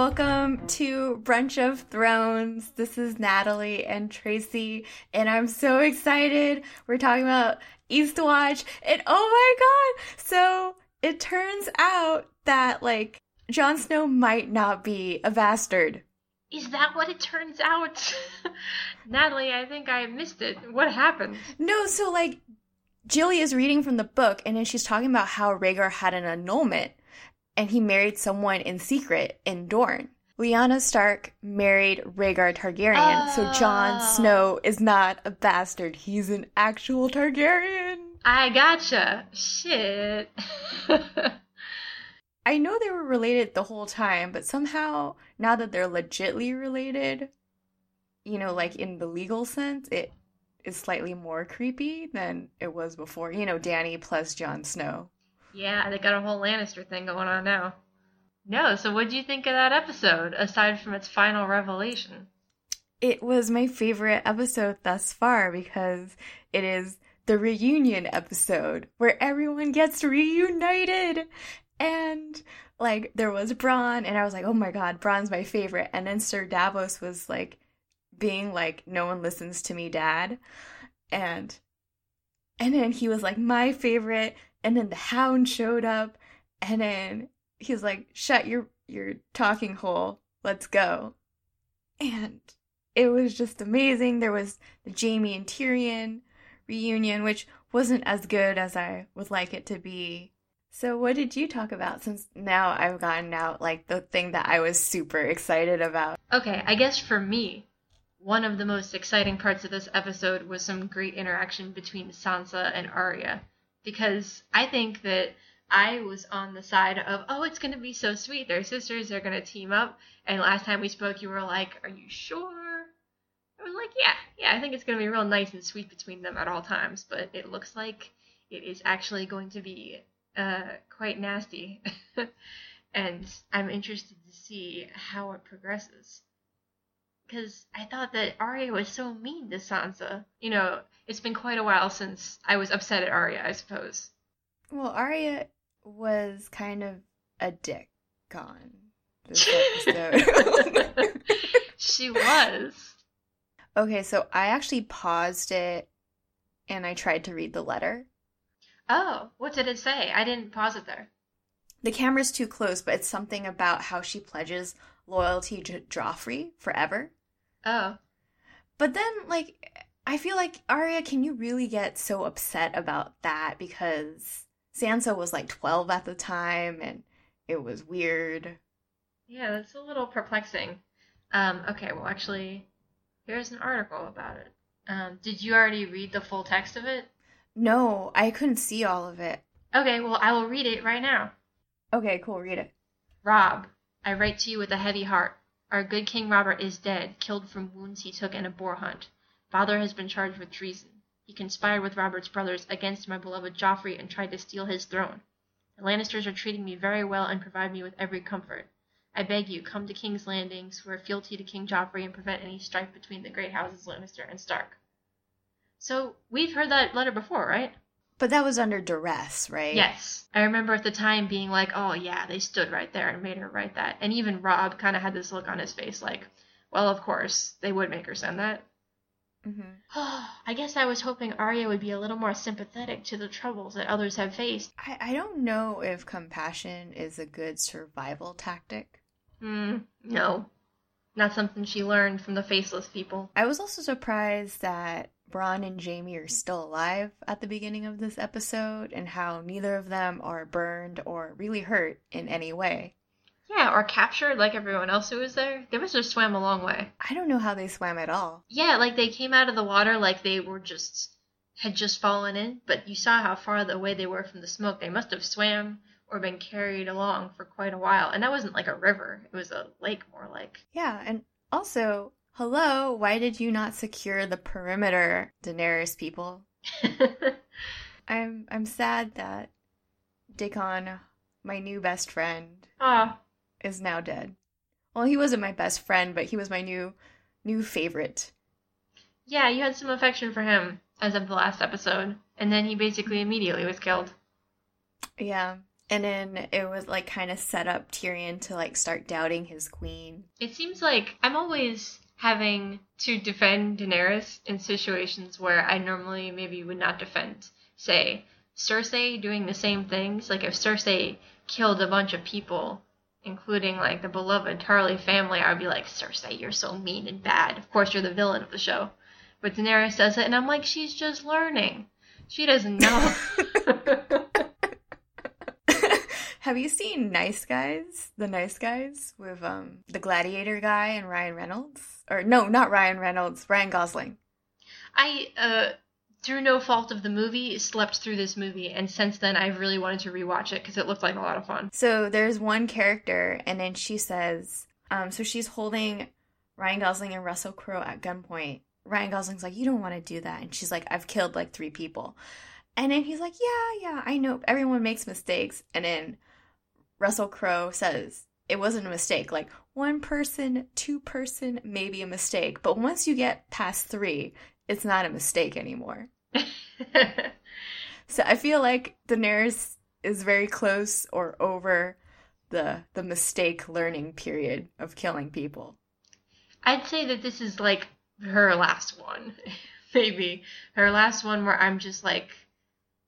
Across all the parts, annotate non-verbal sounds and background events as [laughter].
Welcome to Brunch of Thrones. This is Natalie and Tracy, and I'm so excited. We're talking about Eastwatch, and oh my god! So it turns out that, like, Jon Snow might not be a bastard. Is that what it turns out? [laughs] Natalie, I think I missed it. What happened? No, so, like, Gilly is reading from the book, and then she's talking about how Rhaegar had an annulment and he married someone in secret in Dorne. Lyanna Stark married Rhaegar Targaryen, oh. so Jon oh. Snow is not a bastard. He's an actual Targaryen. I gotcha. Shit. [laughs] I know they were related the whole time, but somehow now that they're legitly related, you know, like in the legal sense, it is slightly more creepy than it was before. You know, Dany plus Jon Snow. Yeah, they got a whole Lannister thing going on now. No, so what do you think of that episode, aside from its final revelation? It was my favorite episode thus far because it is the reunion episode where everyone gets reunited. And like there was Bronn, and I was like, oh my god, Bronn's my favorite. And then Sir Davos was like being like, no one listens to me, dad. And and then he was like, my favorite and then the hound showed up and then he's like shut your your talking hole. Let's go. And it was just amazing. There was the jaime and tyrion reunion which wasn't as good as i would like it to be. So what did you talk about since now i've gotten out like the thing that i was super excited about? Okay i guess for me one of the most exciting parts of this episode was some great interaction between sansa and arya because I think that I was on the side of, oh, it's going to be so sweet. They're sisters, they're going to team up. And last time we spoke, you were like, are you sure? I was like, yeah, yeah, I think it's going to be real nice and sweet between them at all times. But it looks like it is actually going to be uh, quite nasty. [laughs] and I'm interested to see how it progresses. Because I thought that Arya was so mean to Sansa. You know, it's been quite a while since I was upset at Arya, I suppose. Well, Arya was kind of a dick on this [laughs] episode. she was. Okay, so I actually paused it and I tried to read the letter. Oh, what did it say? I didn't pause it there. The camera's too close, but it's something about how she pledges loyalty to Joffrey forever. Oh. But then, like, I feel like Arya, can you really get so upset about that because Sansa was like 12 at the time and it was weird. Yeah, that's a little perplexing. Um, okay, well, actually, here's an article about it. Um, did you already read the full text of it? No, I couldn't see all of it. Okay, well, I will read it right now. Okay, cool, read it. Robb, I write to you with a heavy heart. Our good King Robert is dead, killed from wounds he took in a boar hunt. Father has been charged with treason. He conspired with Robert's brothers against my beloved Joffrey and tried to steal his throne. The Lannisters are treating me very well and provide me with every comfort. I beg you, come to King's Landing, swear fealty to King Joffrey, and prevent any strife between the great houses Lannister and Stark. So, we've heard that letter before, right? But that was under duress, right? Yes. I remember at the time being like, oh, yeah, they stood right there and made her write that. And even Robb kind of had this look on his face like, well, of course, they would make her send that. Mm-hmm. [sighs] I guess I was hoping Arya would be a little more sympathetic to the troubles that others have faced. I, I don't know if compassion is a good survival tactic. Mm, no. Not something she learned from the faceless people. I was also surprised that Bronn and Jaime are still alive at the beginning of this episode and how neither of them are burned or really hurt in any way. Yeah, or captured like everyone else who was there. They must have swam a long way. I don't know how they swam at all. Yeah, like they came out of the water like they were just had just fallen in, but you saw how far away they were from the smoke. They must have swam or been carried along for quite a while. And that wasn't like a river. It was a lake more like. Yeah, and also, hello, why did you not secure the perimeter, Daenerys people? [laughs] I'm I'm sad that Dickon, my new best friend, Ah, is now dead. Well, he wasn't my best friend, but he was my new new favorite. Yeah, you had some affection for him as of the last episode, and then he basically immediately was killed. Yeah. And then it was like kind of set up Tyrion to like start doubting his queen. It seems like I'm always having to defend Daenerys in situations where I normally maybe would not defend. Say, Cersei doing the same things. Like if Cersei killed a bunch of people, including like the beloved Tarly family, I'd be like, Cersei, you're so mean and bad. Of course, you're the villain of the show. But Daenerys does it, and I'm like, she's just learning. She doesn't know. [laughs] [laughs] Have you seen Nice Guys? The Nice Guys with um the Gladiator guy and Ryan Reynolds? Or no, not Ryan Reynolds, Ryan Gosling. I uh through no fault of the movie slept through this movie and since then I've really wanted to rewatch it because it looked like a lot of fun. So there's one character and then she says um so she's holding Ryan Gosling and Russell Crowe at gunpoint. Ryan Gosling's like, "You don't want to do that." And she's like, "I've killed like 3 people." And then he's like, "Yeah, yeah, I know. Everyone makes mistakes." And then Russell Crowe says it wasn't a mistake. Like one person, two person, maybe a mistake. But once you get past three, it's not a mistake anymore. [laughs] so I feel like Daenerys is very close or over the the mistake learning period of killing people. I'd say that this is like her last one. [laughs] Maybe her last one where I'm just like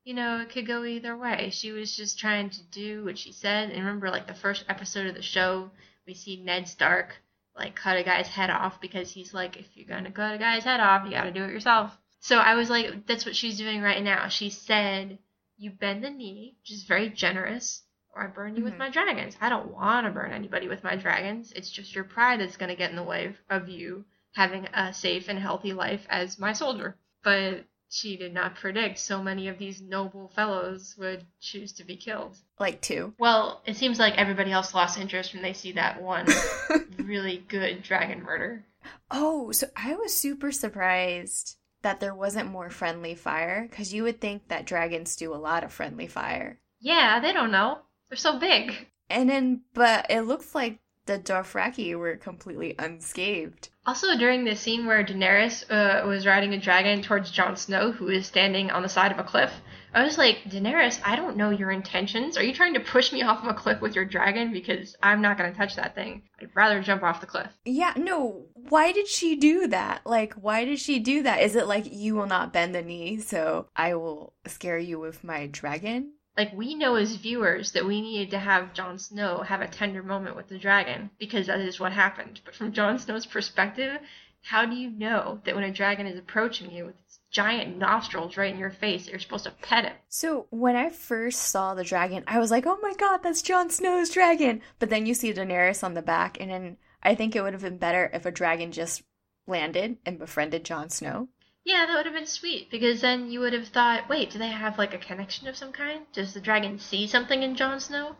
you know, it could go either way. She was just trying to do what she said. And remember, like the first episode of the show, we see Ned Stark like cut a guy's head off because he's like, if you're gonna cut a guy's head off, you gotta do it yourself. So I was like, that's what she's doing right now. She said, you bend the knee, which is very generous, or I burn you mm-hmm. with my dragons. I don't want to burn anybody with my dragons. It's just your pride that's gonna get in the way of you having a safe and healthy life as my soldier. But she did not predict so many of these noble fellows would choose to be killed. Like two. Well, it seems like everybody else lost interest when they see that one [laughs] really good dragon murder. Oh, so I was super surprised that there wasn't more friendly fire because you would think that dragons do a lot of friendly fire. Yeah, they don't know. They're so big. And then, but it looks like the Dothraki were completely unscathed. Also, during the scene where Daenerys uh, was riding a dragon towards Jon Snow, who is standing on the side of a cliff, I was like, Daenerys, I don't know your intentions. Are you trying to push me off of a cliff with your dragon? Because I'm not going to touch that thing. I'd rather jump off the cliff. Yeah, no. Why did she do that? Like, why did she do that? Is it like, you will not bend the knee, so I will scare you with my dragon? Like we know as viewers that we needed to have Jon Snow have a tender moment with the dragon because that is what happened. But from Jon Snow's perspective, how do you know that when a dragon is approaching you with its giant nostrils right in your face, you're supposed to pet it? So when I first saw the dragon, I was like, "Oh my god, that's Jon Snow's dragon!" But then you see Daenerys on the back, and then I think it would have been better if a dragon just landed and befriended Jon Snow. Yeah, that would have been sweet because then you would have thought, wait, do they have like a connection of some kind? Does the dragon see something in Jon Snow?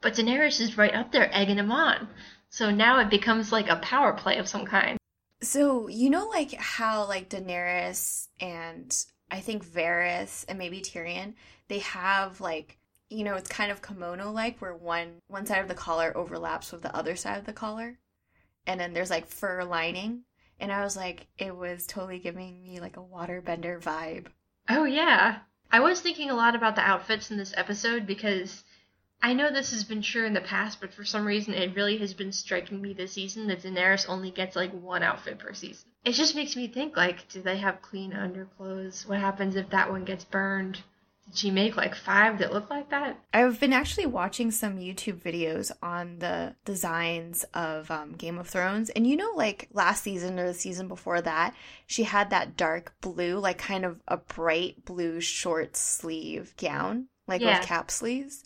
But Daenerys is right up there egging him on. So now it becomes like a power play of some kind. So, you know like how like Daenerys and I think Varys and maybe Tyrion, they have like you know, it's kind of kimono like where one one side of the collar overlaps with the other side of the collar. And then there's like fur lining and I was like, it was totally giving me like a waterbender vibe. Oh, yeah. I was thinking a lot about the outfits in this episode because I know this has been true in the past, but for some reason it really has been striking me this season that Daenerys only gets like one outfit per season. It just makes me think like, do they have clean underclothes? What happens if that one gets burned? Did she make like five that look like that? I've been actually watching some YouTube videos on the designs of um, Game of Thrones. And you know, like last season or the season before that, she had that dark blue, like kind of a bright blue short sleeve gown, like yeah. with cap sleeves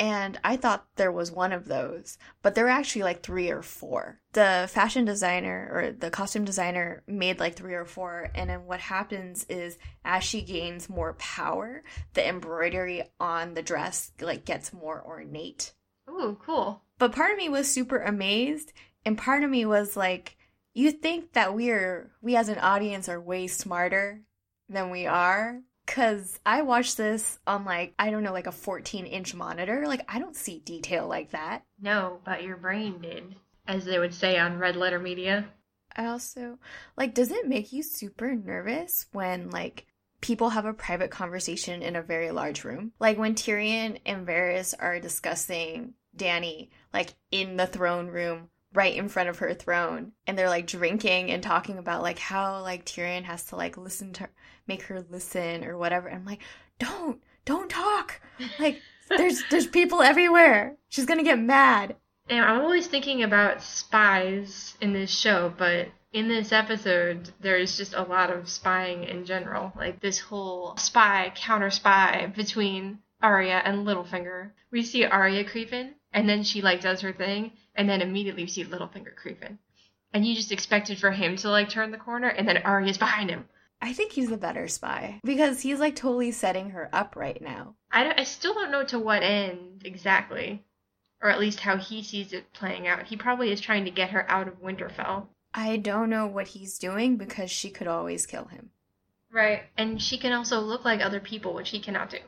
and I thought there was one of those, but there were actually like three or four. The fashion designer or the costume designer made like three or four, and then what happens is as she gains more power, the embroidery on the dress like gets more ornate. Ooh, cool. But part of me was super amazed, and part of me was like, you think that we're we as an audience are way smarter than we are Cause I watched this on like, I don't know, like a 14 inch monitor. Like, I don't see detail like that. No, but your brain did, as they would say on Red Letter Media. I also, like, does it make you super nervous when, like, people have a private conversation in a very large room. Like when Tyrion and Varys are discussing Dany, like in the throne room, right in front of her throne, and they're like drinking and talking about like how like Tyrion has to like listen to make her listen or whatever. And I'm like, don't, don't talk. Like [laughs] there's there's people everywhere. She's gonna get mad. And I'm always thinking about spies in this show, but in this episode, there's just a lot of spying in general. Like this whole spy, counter spy between Arya and Littlefinger. We see Arya creeping, and then she like does her thing, and then immediately we see Littlefinger creeping. And you just expected for him to like turn the corner, and then Arya's behind him. I think he's a better spy because he's like totally setting her up right now. I, don't, I still don't know to what end exactly, or at least how he sees it playing out. He probably is trying to get her out of Winterfell. I don't know what he's doing because she could always kill him. Right. And she can also look like other people, which he cannot do.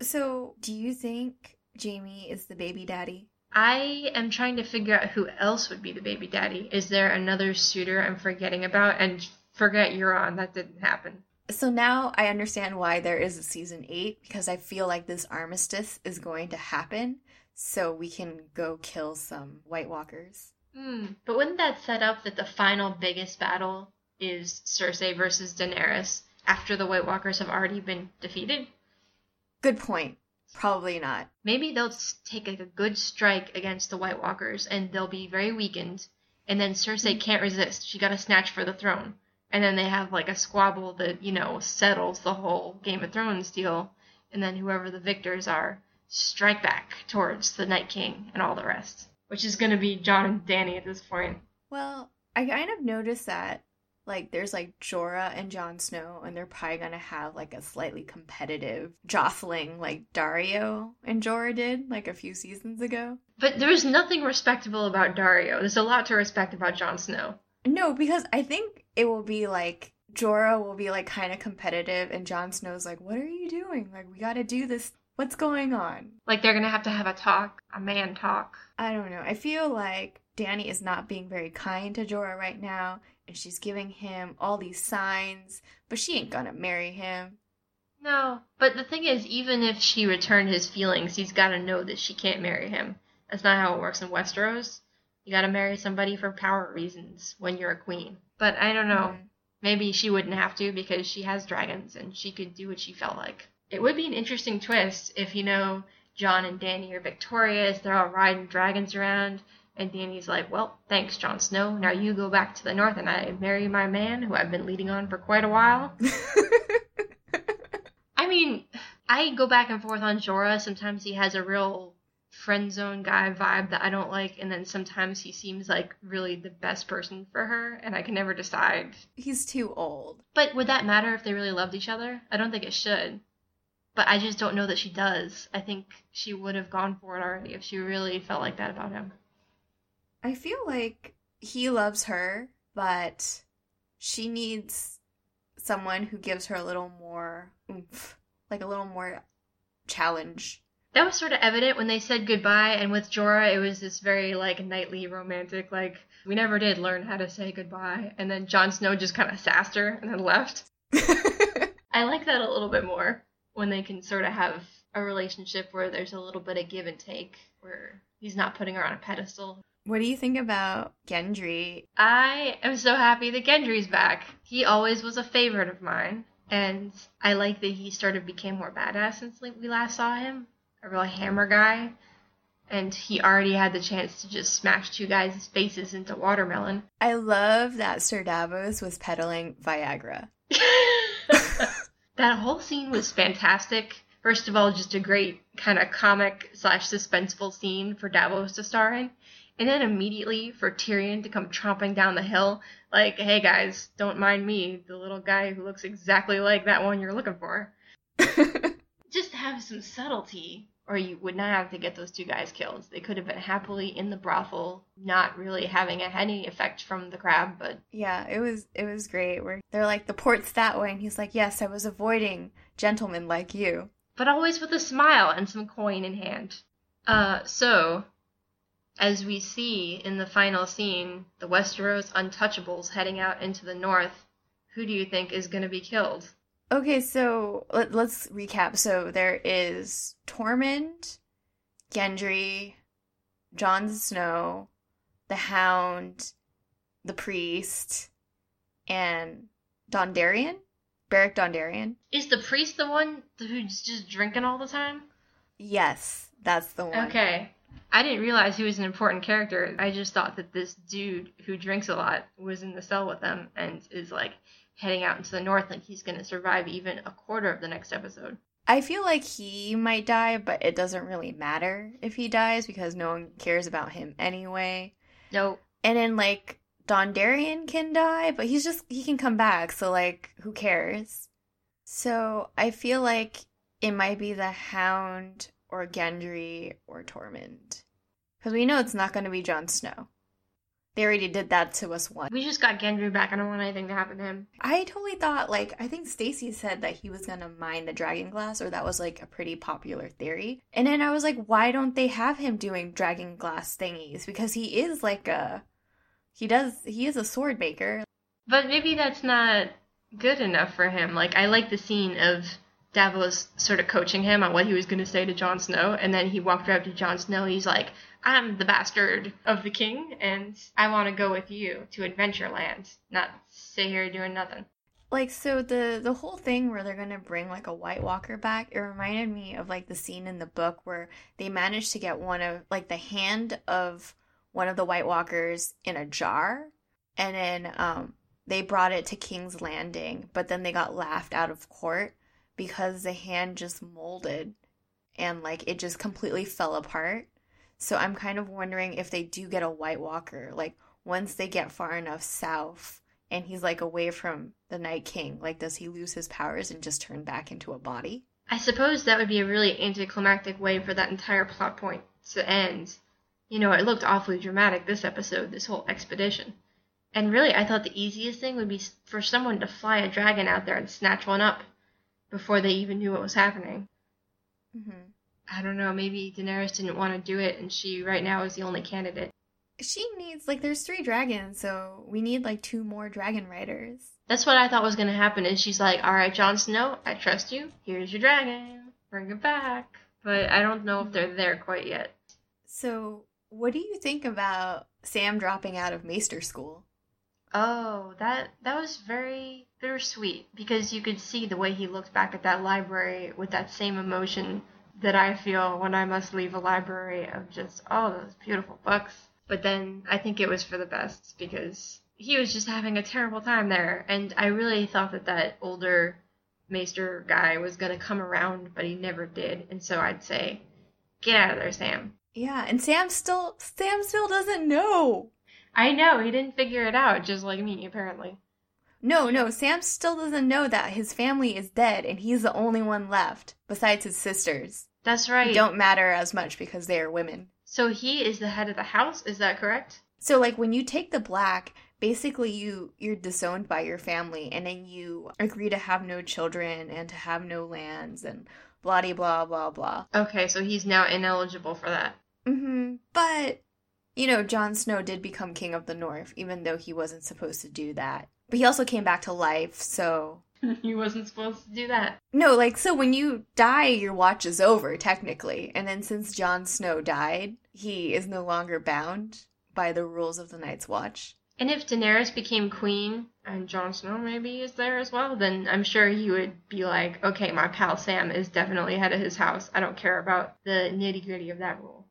So, do you think Jaime is the baby daddy? I am trying to figure out who else would be the baby daddy. Is there another suitor I'm forgetting about? And forget Euron, that didn't happen. So now I understand why there is a season 8 because I feel like this armistice is going to happen so we can go kill some White Walkers. Hmm. But wouldn't that set up that the final biggest battle is Cersei versus Daenerys after the White Walkers have already been defeated? Good point. Probably not. Maybe they'll take like a good strike against the White Walkers and they'll be very weakened. And then Cersei mm-hmm. can't resist. She got to snatch for the throne. And then they have like a squabble that, you know, settles the whole Game of Thrones deal. And then whoever the victors are strike back towards the Night King and all the rest which is going to be Jon and Dany at this point. Well, I kind of noticed that like there's like Jorah and Jon Snow, and they're probably gonna have like a slightly competitive jostling like Daario and Jorah did like a few seasons ago. But there's nothing respectable about Daario. There's a lot to respect about Jon Snow. No, because I think it will be like Jorah will be like kind of competitive, and Jon Snow's like, "What are you doing? Like, we got to do this What's going on? Like they're gonna have to have a talk, a man talk. I don't know. I feel like Dany is not being very kind to Jorah right now, and she's giving him all these signs, but she ain't gonna marry him. No, but the thing is, even if she returned his feelings, he's gotta know that she can't marry him. That's not how it works in Westeros. You gotta marry somebody for power reasons when you're a queen. But I don't know. Mm-hmm. Maybe she wouldn't have to because she has dragons and she could do what she felt like it would be an interesting twist if you know Jon and Dany are victorious, they're all riding dragons around, and Dany's like, "Well, thanks, Jon Snow. Now you go back to the north, and I marry my man, who I've been leading on for quite a while." [laughs] I mean, I go back and forth on Jorah. Sometimes he has a real friend zone guy vibe that I don't like, and then sometimes he seems like really the best person for her, and I can never decide. He's too old. But would that matter if they really loved each other? I don't think it should but I just don't know that she does. I think she would have gone for it already if she really felt like that about him. I feel like he loves her, but she needs someone who gives her a little more oomph, like a little more challenge. That was sort of evident when they said goodbye, and with Jorah, it was this very like knightly romantic, like we never did learn how to say goodbye, and then Jon Snow just kind of sassed her and then left. [laughs] I like that a little bit more when they can sort of have a relationship where there's a little bit of give and take, where he's not putting her on a pedestal. What do you think about Gendry? I am so happy that Gendry's back. He always was a favorite of mine, and I like that he sort of became more badass since we last saw him. A real hammer guy. And he already had the chance to just smash two guys' faces into watermelon. I love that Sir Davos was peddling Viagra. [laughs] [laughs] that whole scene was fantastic. First of all, just a great kind of comic slash suspenseful scene for Davos to star in. And then immediately for Tyrion to come tromping down the hill, like, hey guys, don't mind me, the little guy who looks exactly like that one you're looking for. [laughs] just have some subtlety or you would not have to get those two guys killed. They could have been happily in the brothel, not really having any effect from the crab, but yeah, it was it was great. Where they're like the port's that way, and he's like, "Yes, I was avoiding gentlemen like you," but always with a smile and some coin in hand. Uh, so as we see in the final scene, the Westeros untouchables heading out into the north. Who do you think is going to be killed? Okay, so let, us recap. So there is Tormund, Gendry, Jon Snow, the Hound, the Priest, and Dondarrion? Beric Dondarrion? Is the priest the one who's just drinking all the time? Yes, that's the one. Okay. I didn't realize he was an important character. I just thought that this dude who drinks a lot was in the cell with them and is like heading out into the north like he's going to survive even a quarter of the next episode. I feel like he might die, but it doesn't really matter if he dies because no one cares about him anyway. Nope. And then like Don Dondarrion can die, but he's just he can come back, so like who cares? So I feel like it might be the Hound or Gendry or Tormund. Because we know it's not going to be Jon Snow. They already did that to us once. We just got Gendry back. I don't want anything to happen to him. I totally thought, like, I think Stacy said that he was gonna mine the dragon glass, or that was like a pretty popular theory. And then I was like, why don't they have him doing dragon glass thingies? Because he is like a, he does, he is a sword maker. But maybe that's not good enough for him. Like, I like the scene of Davos sort of coaching him on what he was going to say to Jon Snow, and then he walked right up to Jon Snow. He's like, "I'm the bastard of the king, and I want to go with you to Adventureland, not sit here doing nothing." Like so, the the whole thing where they're gonna bring like a White Walker back, it reminded me of like the scene in the book where they managed to get one of like the hand of one of the White Walkers in a jar, and then um, they brought it to King's Landing, but then they got laughed out of court because the hand just molded and like it just completely fell apart. So I'm kind of wondering if they do get a White Walker, like once they get far enough south and he's like away from the Night King, like does he lose his powers and just turn back into a body? I suppose that would be a really anticlimactic way for that entire plot point to end. You know, it looked awfully dramatic this episode, this whole expedition. And really, I thought the easiest thing would be for someone to fly a dragon out there and snatch one up before they even knew what was happening. Mm-hmm. I don't know. Maybe Daenerys didn't want to do it, and she right now is the only candidate. She needs like there's three dragons, so we need like two more dragon riders. That's what I thought was gonna happen. Is she's like, "All right, Jon Snow, I trust you. Here's your dragon. Bring it back." But I don't know if they're there quite yet. So, what do you think about Sam dropping out of Maester School? Oh, that that was very bittersweet because you could see the way he looked back at that library with that same emotion that I feel when I must leave a library of just oh those beautiful books. But then I think it was for the best because he was just having a terrible time there, and I really thought that that older Maester guy was gonna come around, but he never did. And so I'd say, get out of there, Sam. Yeah, and Sam still Sam still doesn't know. I know, he didn't figure it out, just like me, apparently. No, no, Sam still doesn't know that his family is dead and he's the only one left, besides his sisters. That's right. Who don't matter as much because they are women. So he is the head of the house, is that correct? So like when you take the black, basically you you're disowned by your family and then you agree to have no children and to have no lands and blah blah blah blah. Okay, so he's now ineligible for that. Mm Mhm. But you know, Jon Snow did become king of the North, even though he wasn't supposed to do that. But he also came back to life, so. [laughs] he wasn't supposed to do that. No, like, so when you die, your watch is over, technically. And then since Jon Snow died, he is no longer bound by the rules of the Night's Watch. And if Daenerys became queen, and Jon Snow maybe is there as well, then I'm sure he would be like, okay, my pal Sam is definitely head of his house. I don't care about the nitty gritty of that rule.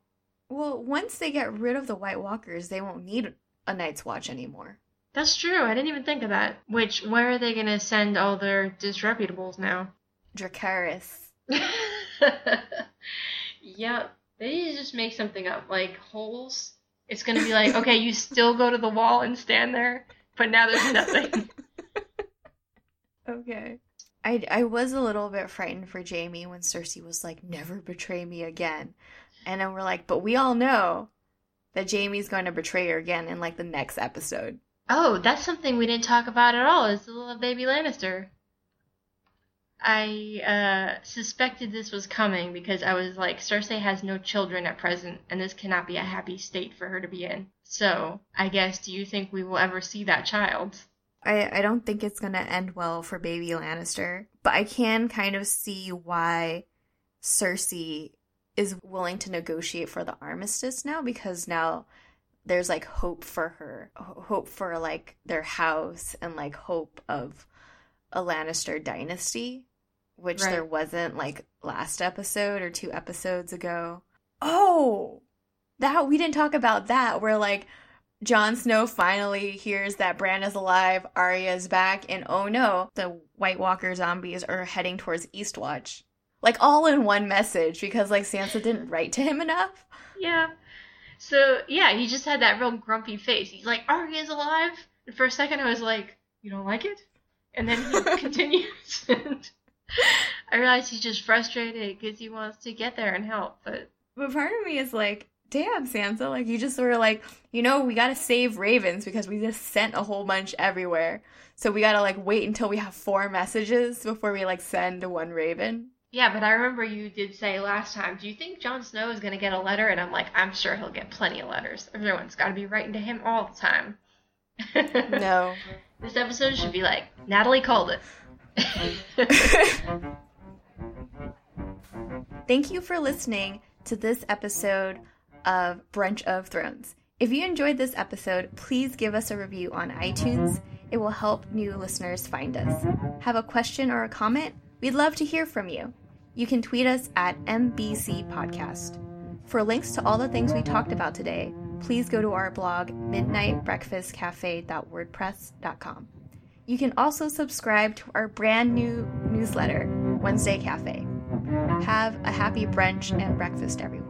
Well, once they get rid of the White Walkers, they won't need a Night's Watch anymore. That's true. I didn't even think of that. Which, where are they going to send all their disreputables now? Dracarys. [laughs] yeah, they need to just make something up. Like, holes. It's going to be like, okay, you still go to the wall and stand there, but now there's nothing. [laughs] okay. I, I was a little bit frightened for Jaime when Cersei was like, never betray me again. And then we're like, but we all know that Jaime's going to betray her again in like the next episode. Oh, that's something we didn't talk about at all. Is the little baby Lannister. I uh, suspected this was coming because I was like, Cersei has no children at present, and this cannot be a happy state for her to be in. So, I guess, do you think we will ever see that child? I, I don't think it's going to end well for baby Lannister, but I can kind of see why Cersei is willing to negotiate for the armistice now because now there's like hope for her, hope for like their house and like hope of a Lannister dynasty, which Right. there wasn't like last episode or two episodes ago. Oh, that we didn't talk about that where like Jon Snow finally hears that Bran is alive, Arya is back, and oh no, the White Walker zombies are heading towards Eastwatch. Like all in one message because like Sansa didn't write to him enough. Yeah. So yeah, he just had that real grumpy face. He's like, Arya's alive. And for a second, I was like, you don't like it? And then he [laughs] continues. [laughs] and I realized he's just frustrated because he wants to get there and help. But But part of me is like, damn, Sansa, like you just sort of like, you know, we gotta save ravens because we just sent a whole bunch everywhere. So we gotta like wait until we have four messages before we like send one raven. Yeah, but I remember you did say last time, do you think Jon Snow is going to get a letter? And I'm like, I'm sure he'll get plenty of letters. Everyone's got to be writing to him all the time. [laughs] No. This episode should be like, Natalie called [laughs] it. Thank you for listening to this episode of Brunch of Thrones. If you enjoyed this episode, please give us a review on iTunes. It will help new listeners find us. Have a question or a comment? We'd love to hear from you. You can tweet us at MBC Podcast. For links to all the things we talked about today, please go to our blog, midnightbreakfastcafe.wordpress.com. You can also subscribe to our brand new newsletter, Wednesday Cafe. Have a happy brunch and breakfast, everyone.